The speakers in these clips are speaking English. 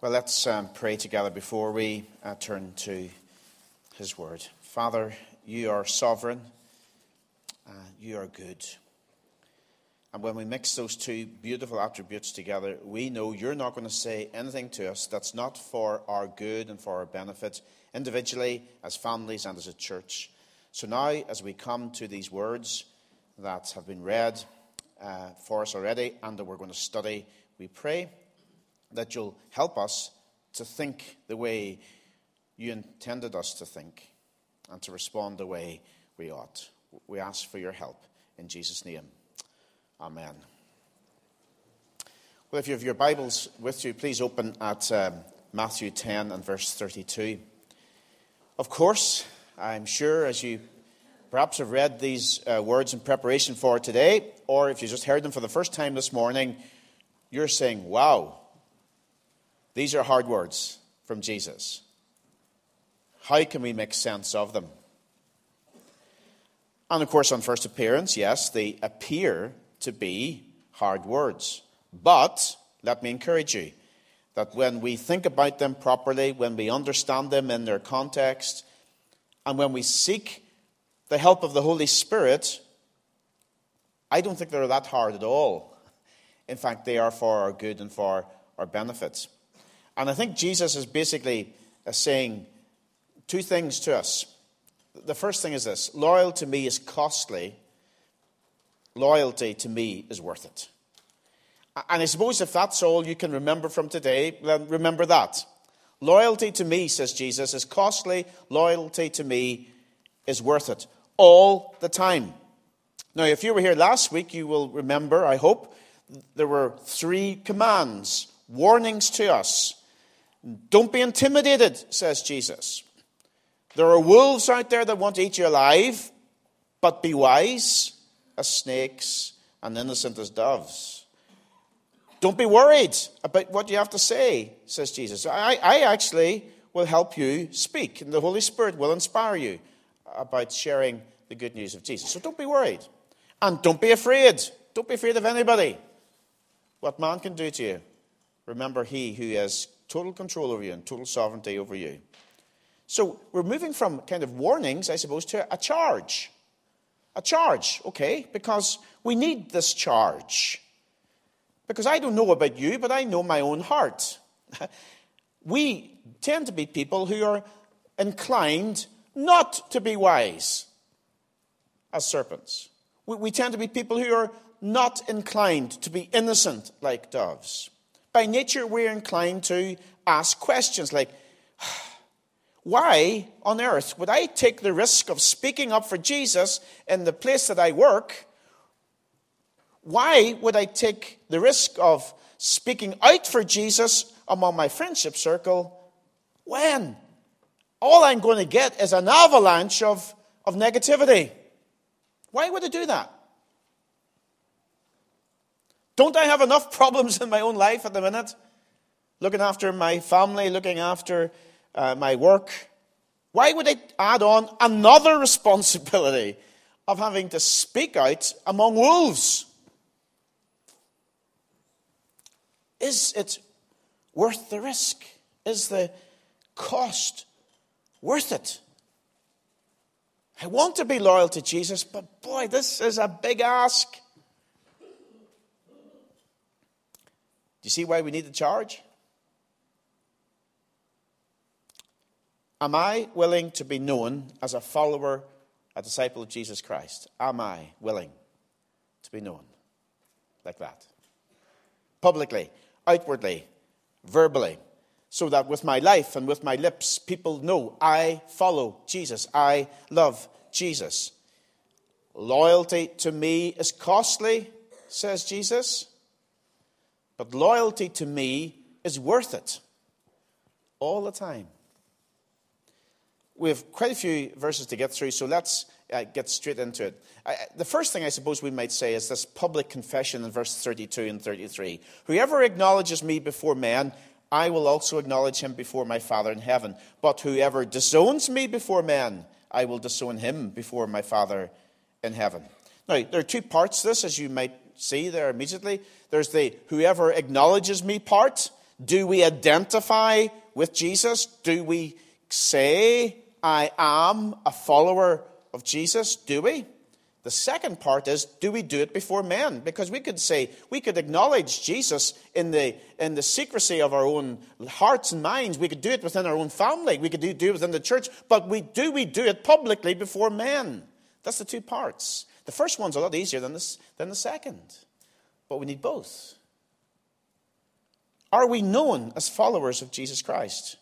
Well, let's um, pray together before we uh, turn to His Word. Father, you are sovereign, uh, you are good. And when we mix those two beautiful attributes together, we know you're not going to say anything to us that's not for our good and for our benefit, individually, as families, and as a church. So now, as we come to these words that have been read uh, for us already and that we're going to study, we pray that you'll help us to think the way you intended us to think and to respond the way we ought. We ask for your help in Jesus' name. Amen. Well, if you have your Bibles with you, please open at um, Matthew 10 and verse 32. Of course, I'm sure as you perhaps have read these uh, words in preparation for today, or if you just heard them for the first time this morning, you're saying, wow, these are hard words from Jesus. How can we make sense of them? And of course, on first appearance, yes, they appear to be hard words. But let me encourage you that when we think about them properly, when we understand them in their context, and when we seek the help of the Holy Spirit, I don't think they're that hard at all. In fact, they are for our good and for our benefits. And I think Jesus is basically uh, saying two things to us. The first thing is this loyal to me is costly, loyalty to me is worth it. And I suppose if that's all you can remember from today, then remember that. Loyalty to me, says Jesus, is costly. Loyalty to me is worth it all the time. Now, if you were here last week, you will remember, I hope, there were three commands, warnings to us don't be intimidated, says Jesus. There are wolves out there that want to eat you alive, but be wise as snakes and innocent as doves. Don't be worried about what you have to say, says Jesus. I, I actually will help you speak, and the Holy Spirit will inspire you about sharing the good news of Jesus. So don't be worried. And don't be afraid. Don't be afraid of anybody. What man can do to you. Remember, he who has total control over you and total sovereignty over you. So we're moving from kind of warnings, I suppose, to a charge. A charge, okay? Because we need this charge. Because I don't know about you, but I know my own heart. we tend to be people who are inclined not to be wise as serpents. We, we tend to be people who are not inclined to be innocent like doves by nature, we're inclined to ask questions like, why on earth would I take the risk of speaking up for Jesus in the place that I work? Why would I take the risk of speaking out for Jesus among my friendship circle when all I'm going to get is an avalanche of, of negativity? Why would I do that? Don't I have enough problems in my own life at the minute? Looking after my family, looking after uh, my work. Why would I add on another responsibility of having to speak out among wolves? Is it worth the risk? Is the cost worth it? I want to be loyal to Jesus, but boy, this is a big ask. You see why we need the charge? Am I willing to be known as a follower, a disciple of Jesus Christ? Am I willing to be known like that? Publicly, outwardly, verbally, so that with my life and with my lips, people know I follow Jesus. I love Jesus. Loyalty to me is costly, says Jesus. But loyalty to me is worth it all the time. We have quite a few verses to get through, so let's uh, get straight into it. The first thing I suppose we might say is this public confession in verse 32 and 33. Whoever acknowledges me before men, I will also acknowledge him before my Father in heaven. But whoever disowns me before men, I will disown him before my Father in heaven. Now, there are two parts to this, as you might see there immediately. There's the whoever acknowledges me part. Do we identify with Jesus? Do we say, I am a follower of Jesus? Do we? The second part is, do we do it before men? Because we could say, we could acknowledge Jesus in the, in the secrecy of our own hearts and minds. We could do it within our own family. We could do, do it within the church. But we, do we do it publicly before men? That's the two parts. The first one's a lot easier than, this, than the second. But we need both. Are we known as followers of Jesus Christ?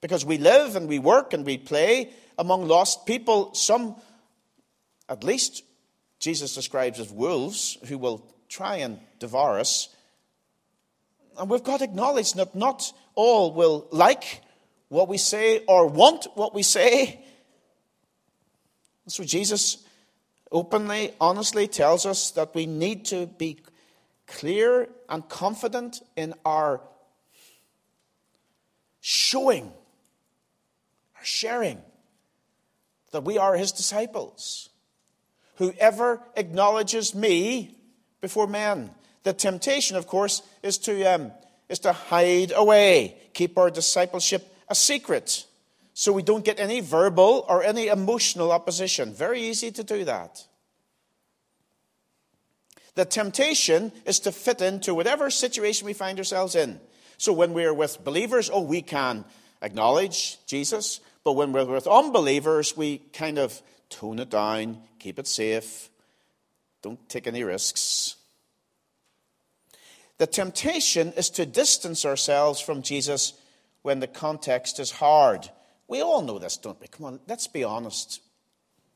Because we live and we work and we play among lost people, some at least Jesus describes as wolves who will try and devour us. And we've got to acknowledge that not all will like what we say or want what we say. So Jesus openly, honestly tells us that we need to be clear and confident in our showing, our sharing, that we are his disciples. Whoever acknowledges me before men. The temptation, of course, is to, um, is to hide away, keep our discipleship a secret, so we don't get any verbal or any emotional opposition. Very easy to do that. The temptation is to fit into whatever situation we find ourselves in. So when we're with believers, oh, we can acknowledge Jesus. But when we're with unbelievers, we kind of tone it down, keep it safe, don't take any risks. The temptation is to distance ourselves from Jesus when the context is hard. We all know this, don't we? Come on, let's be honest.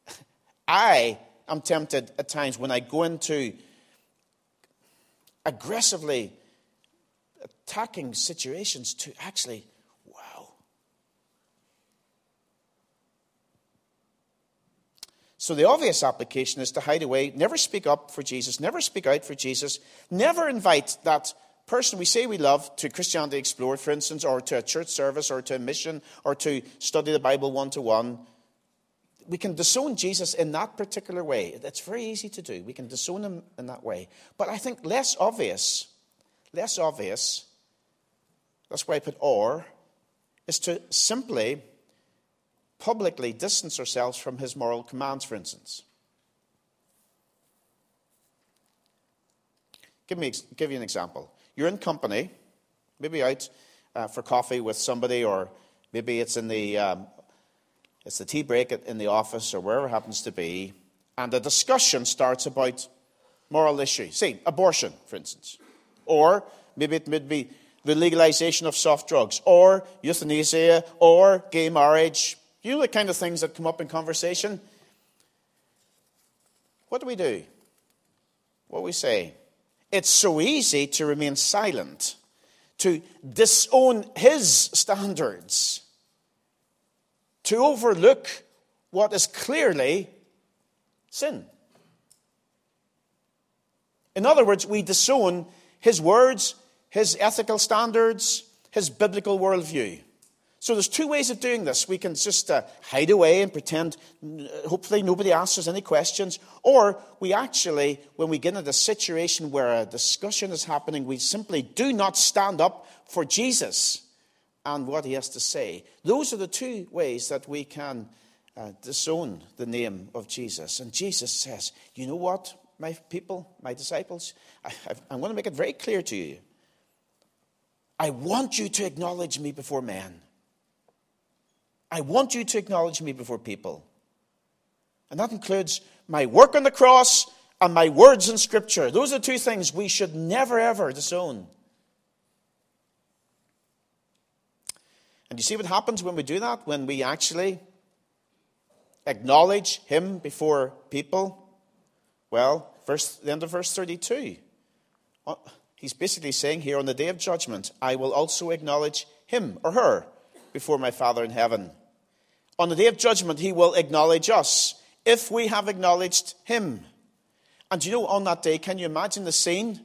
I am tempted at times when I go into aggressively attacking situations to actually wow. So the obvious application is to hide away, never speak up for Jesus, never speak out for Jesus, never invite that person we say we love to Christianity Explored, for instance, or to a church service, or to a mission, or to study the Bible one to one. We can disown Jesus in that particular way. That's very easy to do. We can disown him in that way. But I think less obvious, less obvious, that's why I put or, is to simply publicly distance ourselves from his moral commands, for instance. Give, me, give you an example. You're in company, maybe out uh, for coffee with somebody, or maybe it's in the um, it's the tea break in the office or wherever it happens to be, and a discussion starts about moral issues. See, abortion, for instance, or maybe it would be the legalization of soft drugs, or euthanasia, or gay marriage, you know the kind of things that come up in conversation? What do we do? What do we say? It's so easy to remain silent, to disown his standards, to overlook what is clearly sin. In other words, we disown his words, his ethical standards, his biblical worldview. So there's two ways of doing this. We can just uh, hide away and pretend, hopefully, nobody asks us any questions. Or we actually, when we get into a situation where a discussion is happening, we simply do not stand up for Jesus and what he has to say. Those are the two ways that we can uh, disown the name of Jesus. And Jesus says, You know what, my people, my disciples? I, I'm to make it very clear to you. I want you to acknowledge me before men. I want you to acknowledge me before people. And that includes my work on the cross and my words in Scripture. Those are two things we should never, ever disown. And you see what happens when we do that? When we actually acknowledge Him before people? Well, verse, the end of verse 32. Uh, he's basically saying here on the day of judgment, I will also acknowledge him or her before my Father in heaven. On the day of judgment, he will acknowledge us if we have acknowledged him. And you know, on that day, can you imagine the scene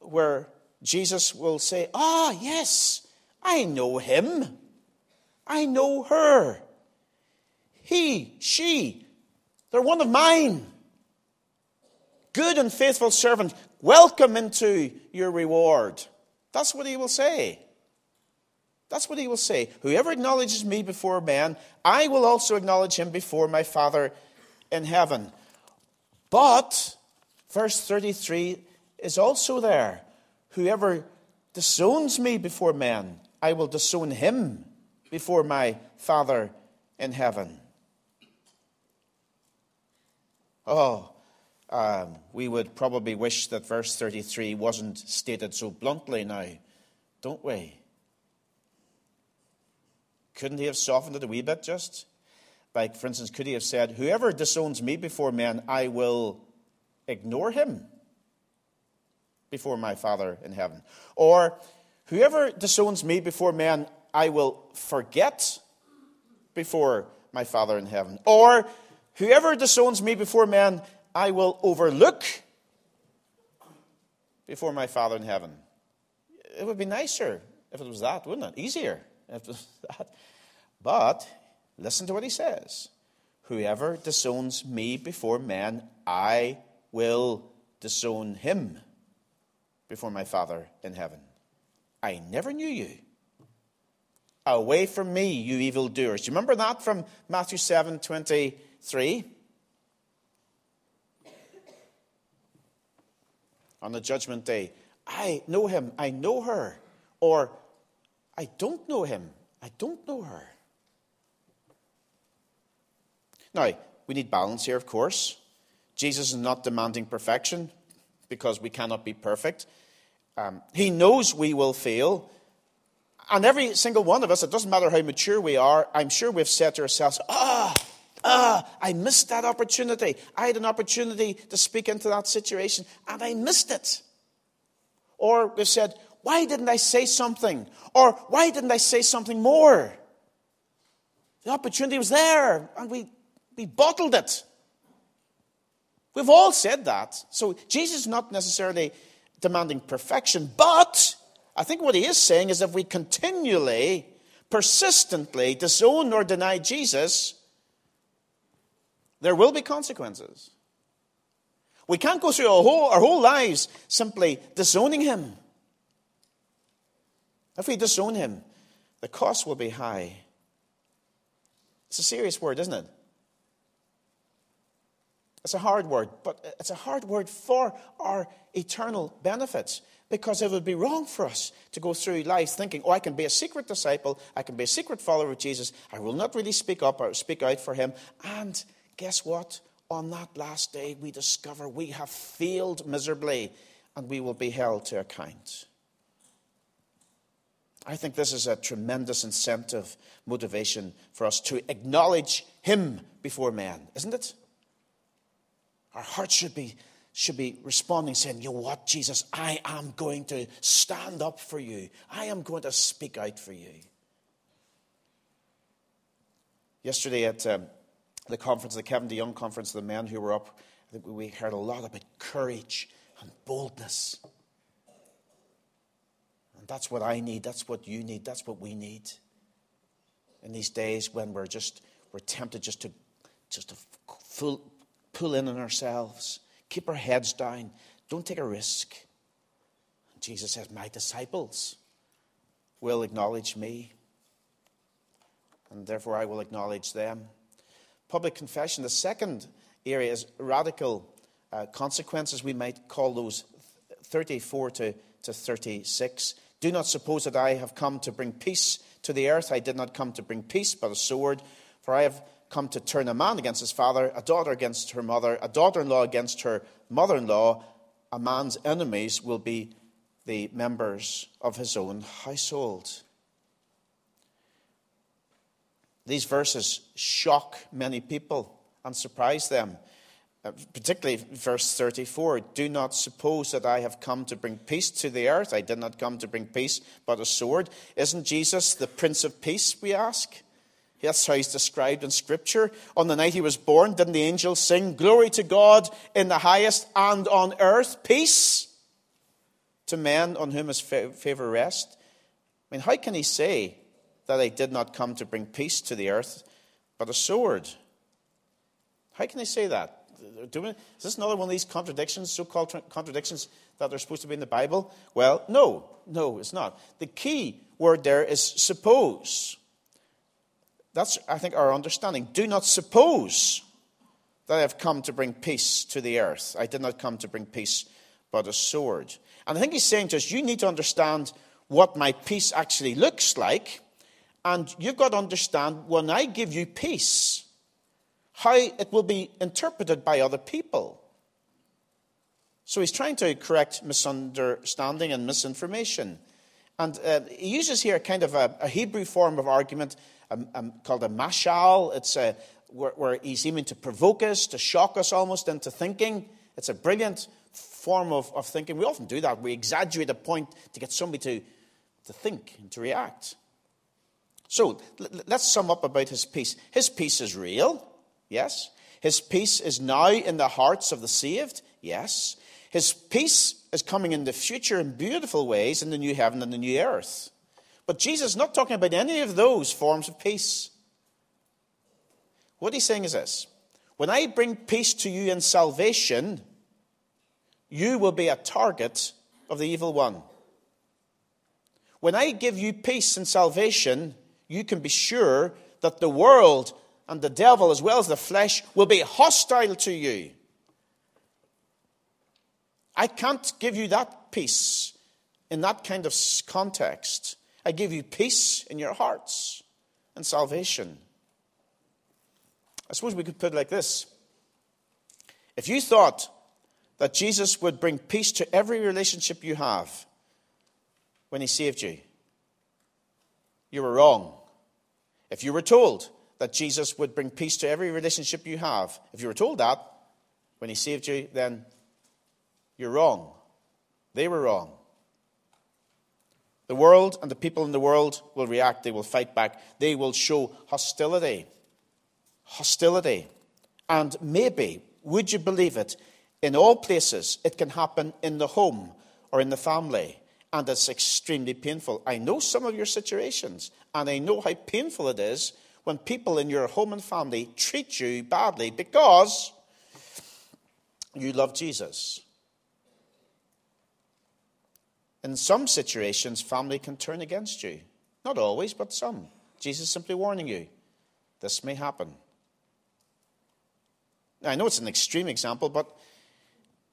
where Jesus will say, Ah, yes, I know him. I know her. He, she, they're one of mine. Good and faithful servant, welcome into your reward. That's what he will say. That's what he will say. Whoever acknowledges me before man, I will also acknowledge him before my Father in heaven. But, verse 33 is also there. Whoever disowns me before men, I will disown him before my Father in heaven. Oh, um, we would probably wish that verse 33 wasn't stated so bluntly now, don't we? Couldn't he have softened it a wee bit just? Like, for instance, could he have said, Whoever disowns me before men, I will ignore him before my Father in heaven? Or, Whoever disowns me before men, I will forget before my Father in heaven. Or, Whoever disowns me before men, I will overlook before my Father in heaven. It would be nicer if it was that, wouldn't it? Easier was that. But listen to what he says Whoever disowns me before men, I will disown him before my Father in heaven. I never knew you. Away from me, you evildoers. Do you remember that from Matthew 7 23? on the judgment day. I know him, I know her. Or, I don't know him, I don't know her. Now, we need balance here, of course. Jesus is not demanding perfection because we cannot be perfect. Um, he knows we will fail. And every single one of us, it doesn't matter how mature we are, I'm sure we've said to ourselves, ah, ah, I missed that opportunity. I had an opportunity to speak into that situation and I missed it. Or we've said, why didn't I say something? Or why didn't I say something more? The opportunity was there and we, we bottled it. We've all said that. So Jesus is not necessarily demanding perfection, but I think what he is saying is if we continually, persistently disown or deny Jesus, there will be consequences. We can't go through our whole, our whole lives simply disowning Him. If we disown Him, the cost will be high. It's a serious word, isn't it? It's a hard word, but it's a hard word for our eternal benefits because it would be wrong for us to go through life thinking, oh, I can be a secret disciple, I can be a secret follower of Jesus, I will not really speak up or speak out for him, and guess what? On that last day, we discover we have failed miserably and we will be held to account. I think this is a tremendous incentive, motivation for us to acknowledge Him before man, isn't it? Our hearts should be, should be responding, saying, You know what, Jesus, I am going to stand up for you. I am going to speak out for you. Yesterday at um, the conference, the Kevin DeYoung conference, the men who were up, I think we heard a lot about courage and boldness. That's what I need. That's what you need. That's what we need. In these days when we're just we're tempted just to just to full, pull in on ourselves, keep our heads down, don't take a risk. Jesus says, "My disciples will acknowledge me, and therefore I will acknowledge them." public confession. The second area is radical uh, consequences. We might call those 34 to, to 36. Do not suppose that I have come to bring peace to the earth. I did not come to bring peace, but a sword. For I have come to turn a man against his father, a daughter against her mother, a daughter in law against her mother in law. A man's enemies will be the members of his own household. These verses shock many people and surprise them. Uh, particularly verse 34 Do not suppose that I have come to bring peace to the earth. I did not come to bring peace, but a sword. Isn't Jesus the Prince of Peace, we ask? That's how he's described in Scripture. On the night he was born, didn't the angels sing, Glory to God in the highest, and on earth, peace to men on whom his favor rests? I mean, how can he say that I did not come to bring peace to the earth, but a sword. How can he say that? Doing it. Is this another one of these contradictions, so called contradictions that are supposed to be in the Bible? Well, no, no, it's not. The key word there is suppose. That's, I think, our understanding. Do not suppose that I have come to bring peace to the earth. I did not come to bring peace, but a sword. And I think he's saying to us, you need to understand what my peace actually looks like. And you've got to understand when I give you peace, how it will be interpreted by other people. So he's trying to correct misunderstanding and misinformation. And uh, he uses here a kind of a, a Hebrew form of argument um, um, called a mashal. It's a, where, where he's aiming to provoke us, to shock us almost into thinking. It's a brilliant form of, of thinking. We often do that. We exaggerate a point to get somebody to, to think and to react. So let's sum up about his peace. His peace is real, yes. His peace is now in the hearts of the saved, yes. His peace is coming in the future in beautiful ways in the new heaven and the new earth. But Jesus is not talking about any of those forms of peace. What he's saying is this When I bring peace to you in salvation, you will be a target of the evil one. When I give you peace and salvation, you can be sure that the world and the devil, as well as the flesh, will be hostile to you. I can't give you that peace in that kind of context. I give you peace in your hearts and salvation. I suppose we could put it like this If you thought that Jesus would bring peace to every relationship you have when he saved you, you were wrong. If you were told that Jesus would bring peace to every relationship you have, if you were told that when he saved you, then you're wrong. They were wrong. The world and the people in the world will react. They will fight back. They will show hostility. Hostility. And maybe, would you believe it, in all places, it can happen in the home or in the family. And it's extremely painful. I know some of your situations, and I know how painful it is when people in your home and family treat you badly because you love Jesus. In some situations, family can turn against you. Not always, but some. Jesus is simply warning you this may happen. Now, I know it's an extreme example, but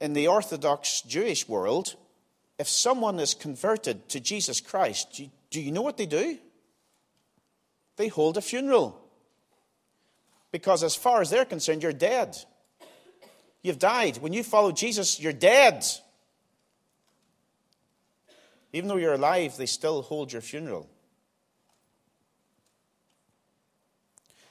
in the Orthodox Jewish world, if someone is converted to Jesus Christ, do you, do you know what they do? They hold a funeral. Because as far as they're concerned, you're dead. You've died. When you follow Jesus, you're dead. Even though you're alive, they still hold your funeral.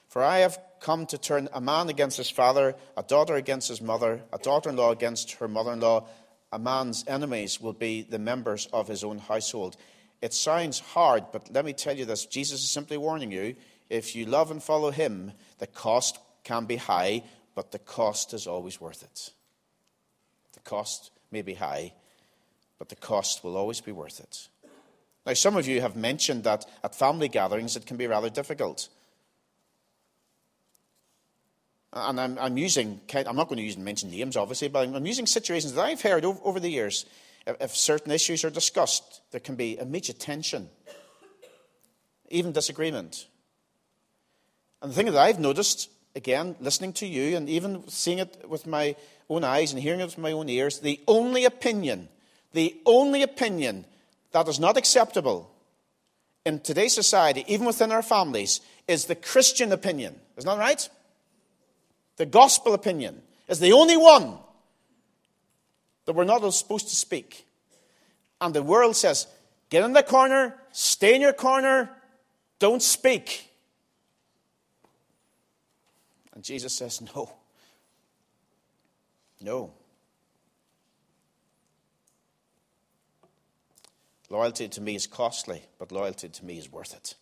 For I have come to turn a man against his father, a daughter against his mother, a daughter in law against her mother in law. A man's enemies will be the members of his own household. It sounds hard, but let me tell you this Jesus is simply warning you if you love and follow him, the cost can be high, but the cost is always worth it. The cost may be high, but the cost will always be worth it. Now, some of you have mentioned that at family gatherings it can be rather difficult. And I'm, I'm using, I'm not going to use and mention names, obviously, but I'm using situations that I've heard over, over the years. If, certain issues are discussed, there can be immediate tension, even disagreement. And the thing that I've noticed, again, listening to you and even seeing it with my own eyes and hearing it with my own ears, the only opinion the only opinion that is not acceptable in today's society, even within our families, is the Christian opinion. Isn't that right? The gospel opinion is the only one that we're not supposed to speak. And the world says, get in the corner, stay in your corner, don't speak. And Jesus says, no. No. Loyalty to me is costly, but loyalty to me is worth it.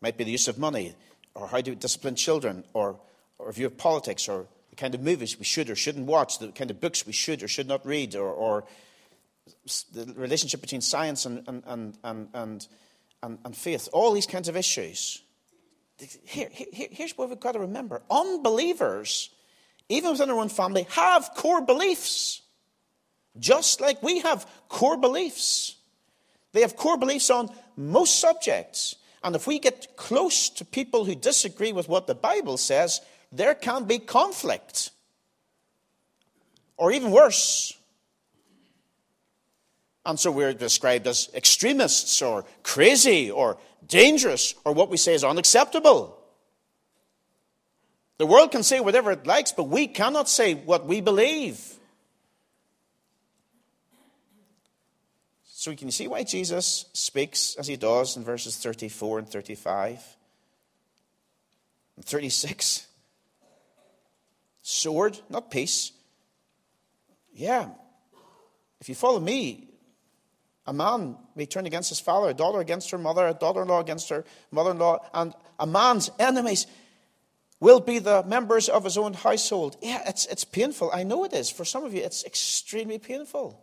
might be the use of money, or how to discipline children, or, or view of politics, or kind of movies we should or shouldn't watch, the kind of books we should or should not read, or, or the relationship between science and, and, and, and, and, faith, all these kinds of issues. Here, here, here's what we've got to remember unbelievers even within our own family, have core beliefs. Just like we have core beliefs. They have core beliefs on most subjects. And if we get close to people who disagree with what the Bible says, there can be conflict. Or even worse. And so we're described as extremists or crazy or dangerous or what we say is unacceptable. The world can say whatever it likes, but we cannot say what we believe. So can you see why Jesus speaks as he does in verses 34 and 35? And 36. Sword, not peace. Yeah. If you follow me, a man may turn against his father, a daughter against her mother, a daughter in law against her mother in law, and a man's enemies will be the members of his own household. Yeah, it's, it's painful. I know it is. For some of you, it's extremely painful.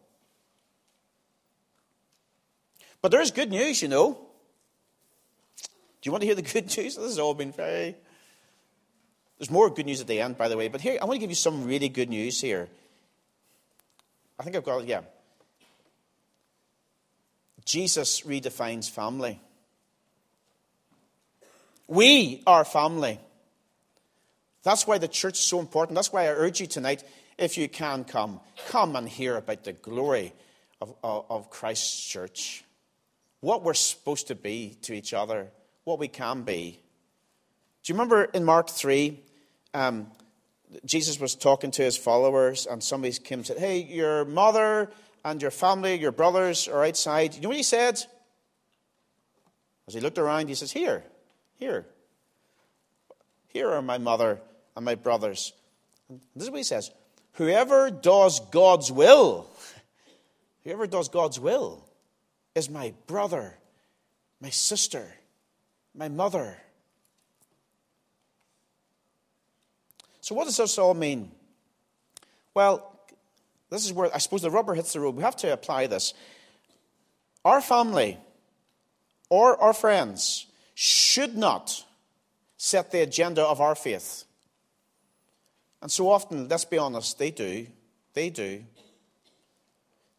But there is good news, you know. Do you want to hear the good news? This has all been very. There's more good news at the end, by the way. But here, I want to give you some really good news here. I think I've got it, yeah. Jesus redefines family. We are family. That's why the church is so important. That's why I urge you tonight, if you can come, come and hear about the glory of, of, of Christ's church. What we're supposed to be to each other, what we can be. Do you remember in Mark 3, um, Jesus was talking to his followers, and somebody came and said, Hey, your mother and your family, your brothers are outside. You know what he said? As he looked around, he says, Here, here. Here are my mother and my brothers. And this is what he says Whoever does God's will, whoever does God's will is my brother, my sister, my mother. So, what does this all mean? Well, this is where I suppose the rubber hits the road. We have to apply this. Our family or our friends should not set the agenda of our faith. And so often, let's be honest, they do. They do.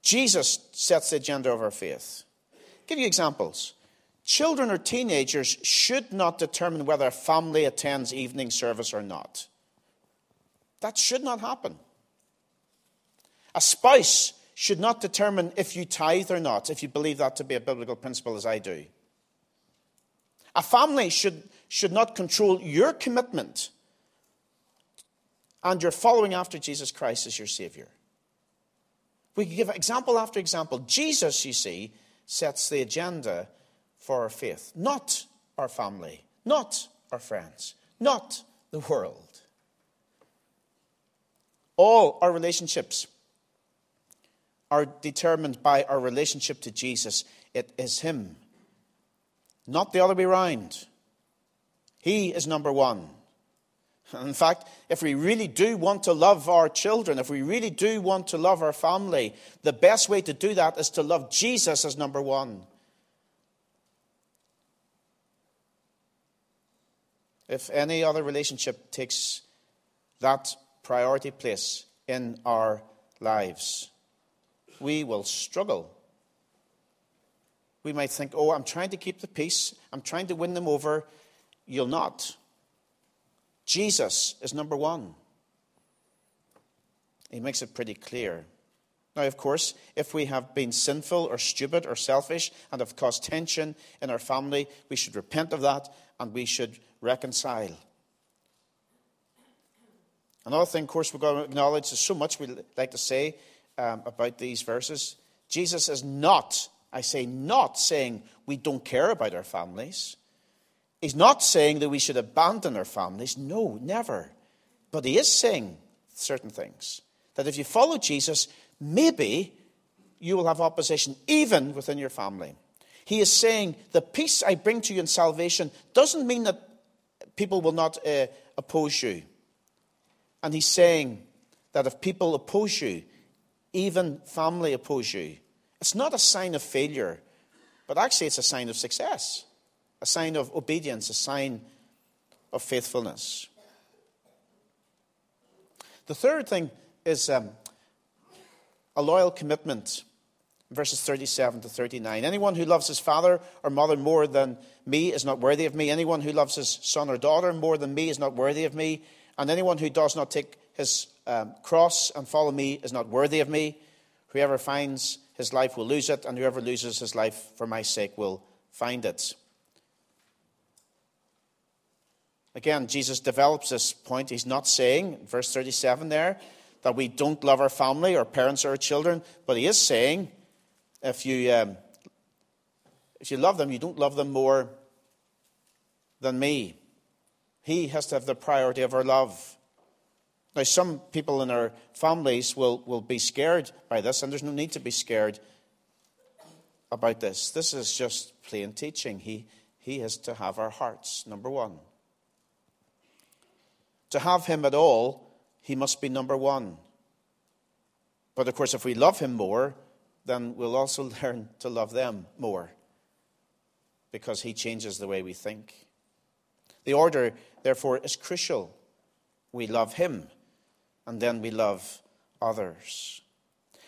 Jesus sets the agenda of our faith. I'll give you examples. Children or teenagers should not determine whether a family attends evening service or not. That should not happen. A spouse should not determine if you tithe or not, if you believe that to be a biblical principle, as I do. A family should, should not control your commitment and your following after Jesus Christ as your Savior. We can give example after example. Jesus, you see, sets the agenda for our faith, not our family, not our friends, not the world. All our relationships are determined by our relationship to Jesus. It is Him, not the other way around. He is number one. In fact, if we really do want to love our children, if we really do want to love our family, the best way to do that is to love Jesus as number one. If any other relationship takes that priority place in our lives, we will struggle. We might think, oh, I'm trying to keep the peace, I'm trying to win them over. You'll not. Jesus is number one. He makes it pretty clear. Now, of course, if we have been sinful or stupid or selfish and have caused tension in our family, we should repent of that and we should reconcile. Another thing, of course, we're going to acknowledge there's so much we'd like to say um, about these verses. Jesus is not, I say, not saying we don't care about our families. He's not saying that we should abandon our families. No, never. But he is saying certain things. That if you follow Jesus, maybe you will have opposition even within your family. He is saying, The peace I bring to you in salvation doesn't mean that people will not uh, oppose you. And he's saying that if people oppose you, even family oppose you, it's not a sign of failure, but actually it's a sign of success, a sign of obedience, a sign of faithfulness. The third thing is um, a loyal commitment. Verses 37 to 39. Anyone who loves his father or mother more than me is not worthy of me. Anyone who loves his son or daughter more than me is not worthy of me. And anyone who does not take his um, cross and follow me is not worthy of me. Whoever finds his life will lose it, and whoever loses his life for my sake will find it. Again, Jesus develops this point. He's not saying, verse 37 there, that we don't love our family, our parents, or our children, but he is saying, if you, um, if you love them, you don't love them more than me. He has to have the priority of our love. Now, some people in our families will, will be scared by this, and there's no need to be scared about this. This is just plain teaching. He, he has to have our hearts, number one. To have him at all, he must be number one. But of course, if we love him more, then we'll also learn to love them more because he changes the way we think. The order, therefore, is crucial. We love him and then we love others.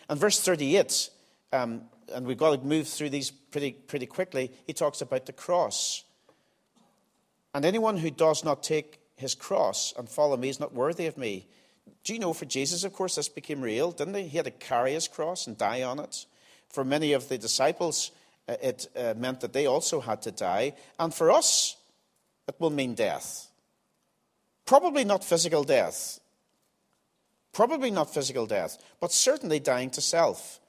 And verse 38, um, and we've got to move through these pretty, pretty quickly, he talks about the cross. And anyone who does not take his cross and follow me is not worthy of me. Do you know for Jesus, of course, this became real, didn't he? He had to carry his cross and die on it. For many of the disciples, uh, it uh, meant that they also had to die. And for us, it will mean death. Probably not physical death, Probably not physical death, but certainly dying to self.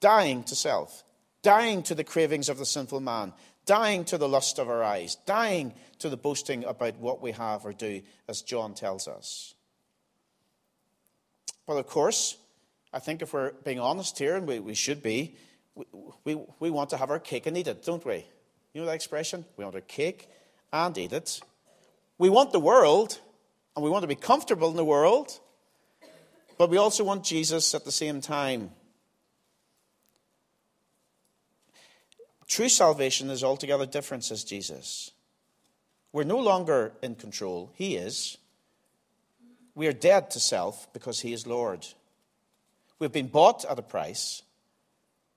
Dying to self. Dying to the cravings of the sinful man. Dying to the lust of our eyes. Dying to the boasting about what we have or do, as John tells us. But of course, I think if we're being honest here, and we, we should be, we, we, we want to have our cake and eat it, don't we? You know that expression? We want our cake and eat it. We want the world, and we want to be comfortable in the world, but we also want Jesus at the same time. True salvation is altogether different, says Jesus. We're no longer in control, He is. We are dead to self because He is Lord. We've been bought at a price,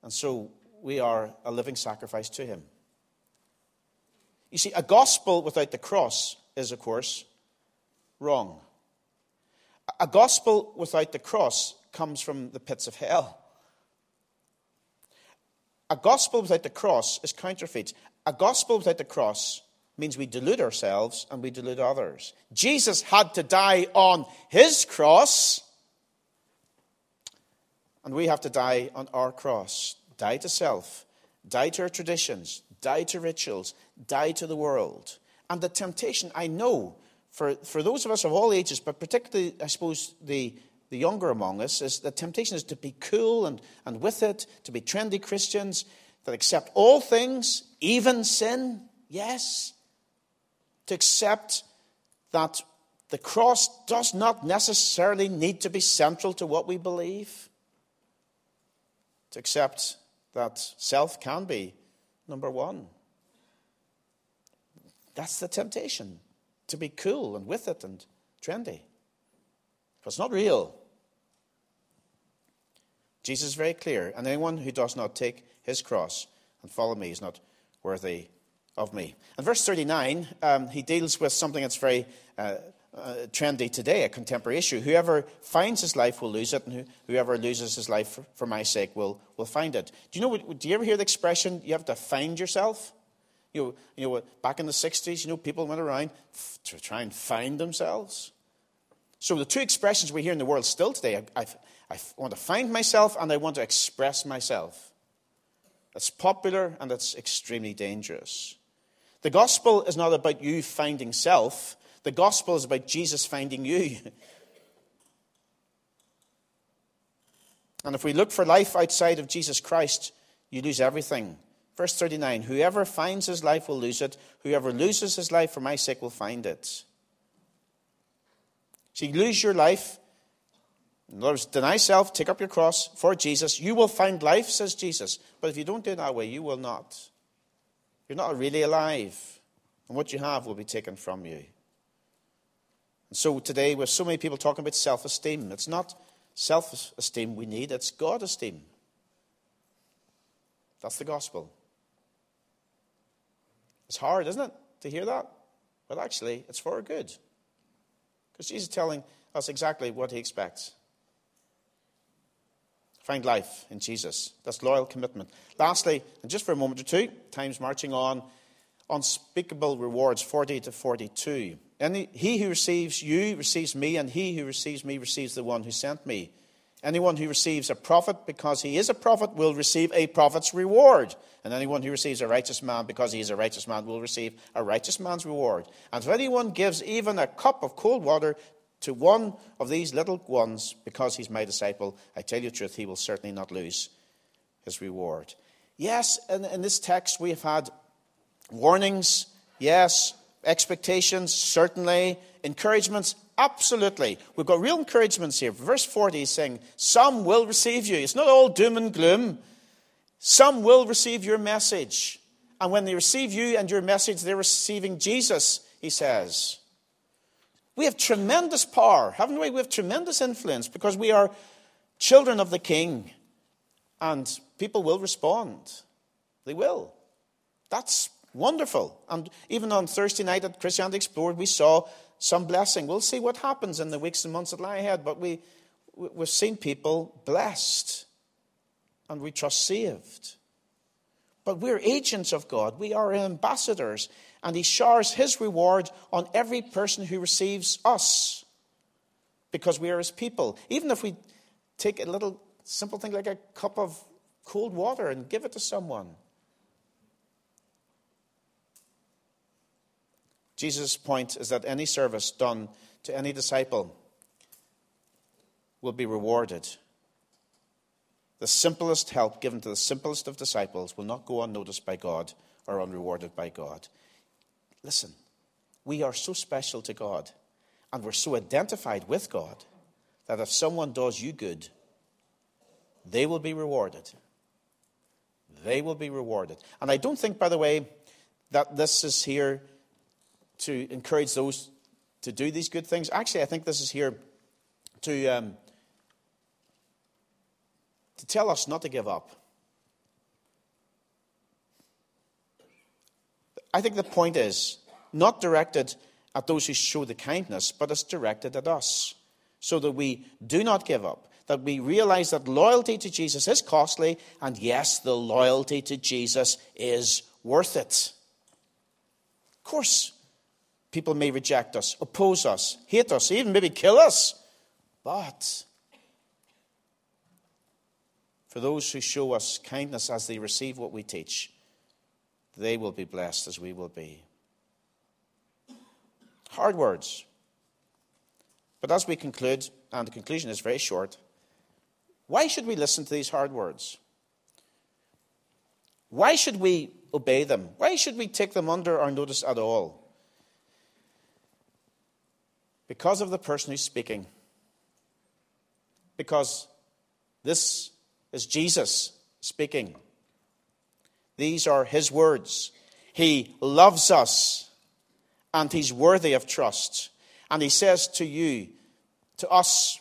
and so we are a living sacrifice to Him. You see, a gospel without the cross is, of course, wrong. A gospel without the cross comes from the pits of hell. A gospel without the cross is counterfeit. A gospel without the cross means we delude ourselves and we delude others. Jesus had to die on his cross, and we have to die on our cross. Die to self, die to our traditions, die to rituals, die to the world. And the temptation, I know, for, for those of us of all ages, but particularly, I suppose, the, the younger among us, is the temptation is to be cool and, and with it, to be trendy Christians that accept all things, even sin, yes. To accept that the cross does not necessarily need to be central to what we believe. To accept that self can be number one. That's the temptation to be cool and with it and trendy. But it's not real. Jesus is very clear, and anyone who does not take his cross and follow me is not worthy of me. In verse 39, um, he deals with something that's very uh, uh, trendy today, a contemporary issue. Whoever finds his life will lose it, and whoever loses his life for, for my sake will, will find it. Do you know? Do you ever hear the expression, "You have to find yourself"? You know, you know, back in the 60s, you know, people went around to try and find themselves. So the two expressions we hear in the world still today, I, I, I want to find myself and I want to express myself. That's popular and that's extremely dangerous. The gospel is not about you finding self. The gospel is about Jesus finding you. and if we look for life outside of Jesus Christ, you lose everything. Verse 39 Whoever finds his life will lose it. Whoever loses his life for my sake will find it. So you lose your life. In other words, deny self, take up your cross for Jesus. You will find life, says Jesus. But if you don't do it that way, you will not. You're not really alive. And what you have will be taken from you. So today, with so many people talking about self esteem, it's not self esteem we need, it's God esteem. That's the gospel. It's hard, isn't it, to hear that? But actually, it's for our good. Because Jesus is telling us exactly what he expects. Find life in Jesus. That's loyal commitment. Lastly, and just for a moment or two, time's marching on, unspeakable rewards 40 to 42. Any, he who receives you receives me, and he who receives me receives the one who sent me. Anyone who receives a prophet because he is a prophet will receive a prophet's reward. And anyone who receives a righteous man because he is a righteous man will receive a righteous man's reward. And if anyone gives even a cup of cold water to one of these little ones because he's my disciple, I tell you the truth, he will certainly not lose his reward. Yes, in, in this text we have had warnings, yes, expectations, certainly, encouragements, absolutely. We've got real encouragements here. Verse 40 is saying, Some will receive you. It's not all doom and gloom. Some will receive your message. And when they receive you and your message, they're receiving Jesus, he says. We have tremendous power, haven't we? We have tremendous influence because we are children of the King. And people will respond. They will. That's wonderful. And even on Thursday night at Christianity Explored, we saw some blessing. We'll see what happens in the weeks and months that lie ahead, but we, we've seen people blessed and we trust saved. But we're agents of God, we are ambassadors, and He showers His reward on every person who receives us because we are His people. Even if we take a little simple thing like a cup of cold water and give it to someone. Jesus' point is that any service done to any disciple will be rewarded. The simplest help given to the simplest of disciples will not go unnoticed by God or unrewarded by God. Listen, we are so special to God and we're so identified with God that if someone does you good, they will be rewarded. They will be rewarded. And I don't think, by the way, that this is here to encourage those to do these good things. Actually, I think this is here to, um, to tell us not to give up. I think the point is not directed at those who show the kindness, but it's directed at us so that we do not give up. That we realize that loyalty to Jesus is costly, and yes, the loyalty to Jesus is worth it. Of course, People may reject us, oppose us, hate us, even maybe kill us. But for those who show us kindness as they receive what we teach, they will be blessed as we will be. Hard words. But as we conclude, and the conclusion is very short, why should we listen to these hard words? Why should we obey them? Why should we take them under our notice at all? Because of the person who's speaking. Because this is Jesus speaking. These are his words. He loves us and he's worthy of trust. And he says to you, to us,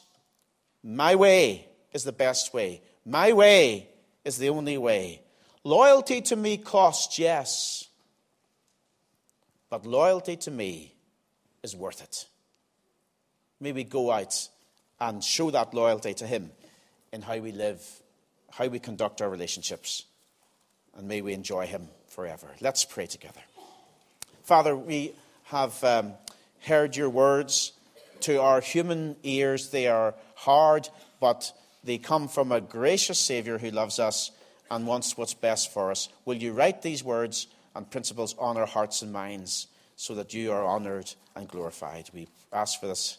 my way is the best way. My way is the only way. Loyalty to me costs, yes. But loyalty to me is worth it may we go out and show that loyalty to Him in how we live, how we conduct our relationships, and may we enjoy Him forever. Let's pray together. Father, we have um, heard your words to our human ears. They are hard, but they come from a gracious Savior who loves us and wants what's best for us. Will you write these words and principles on our hearts and minds so that you are honored and glorified? We ask for this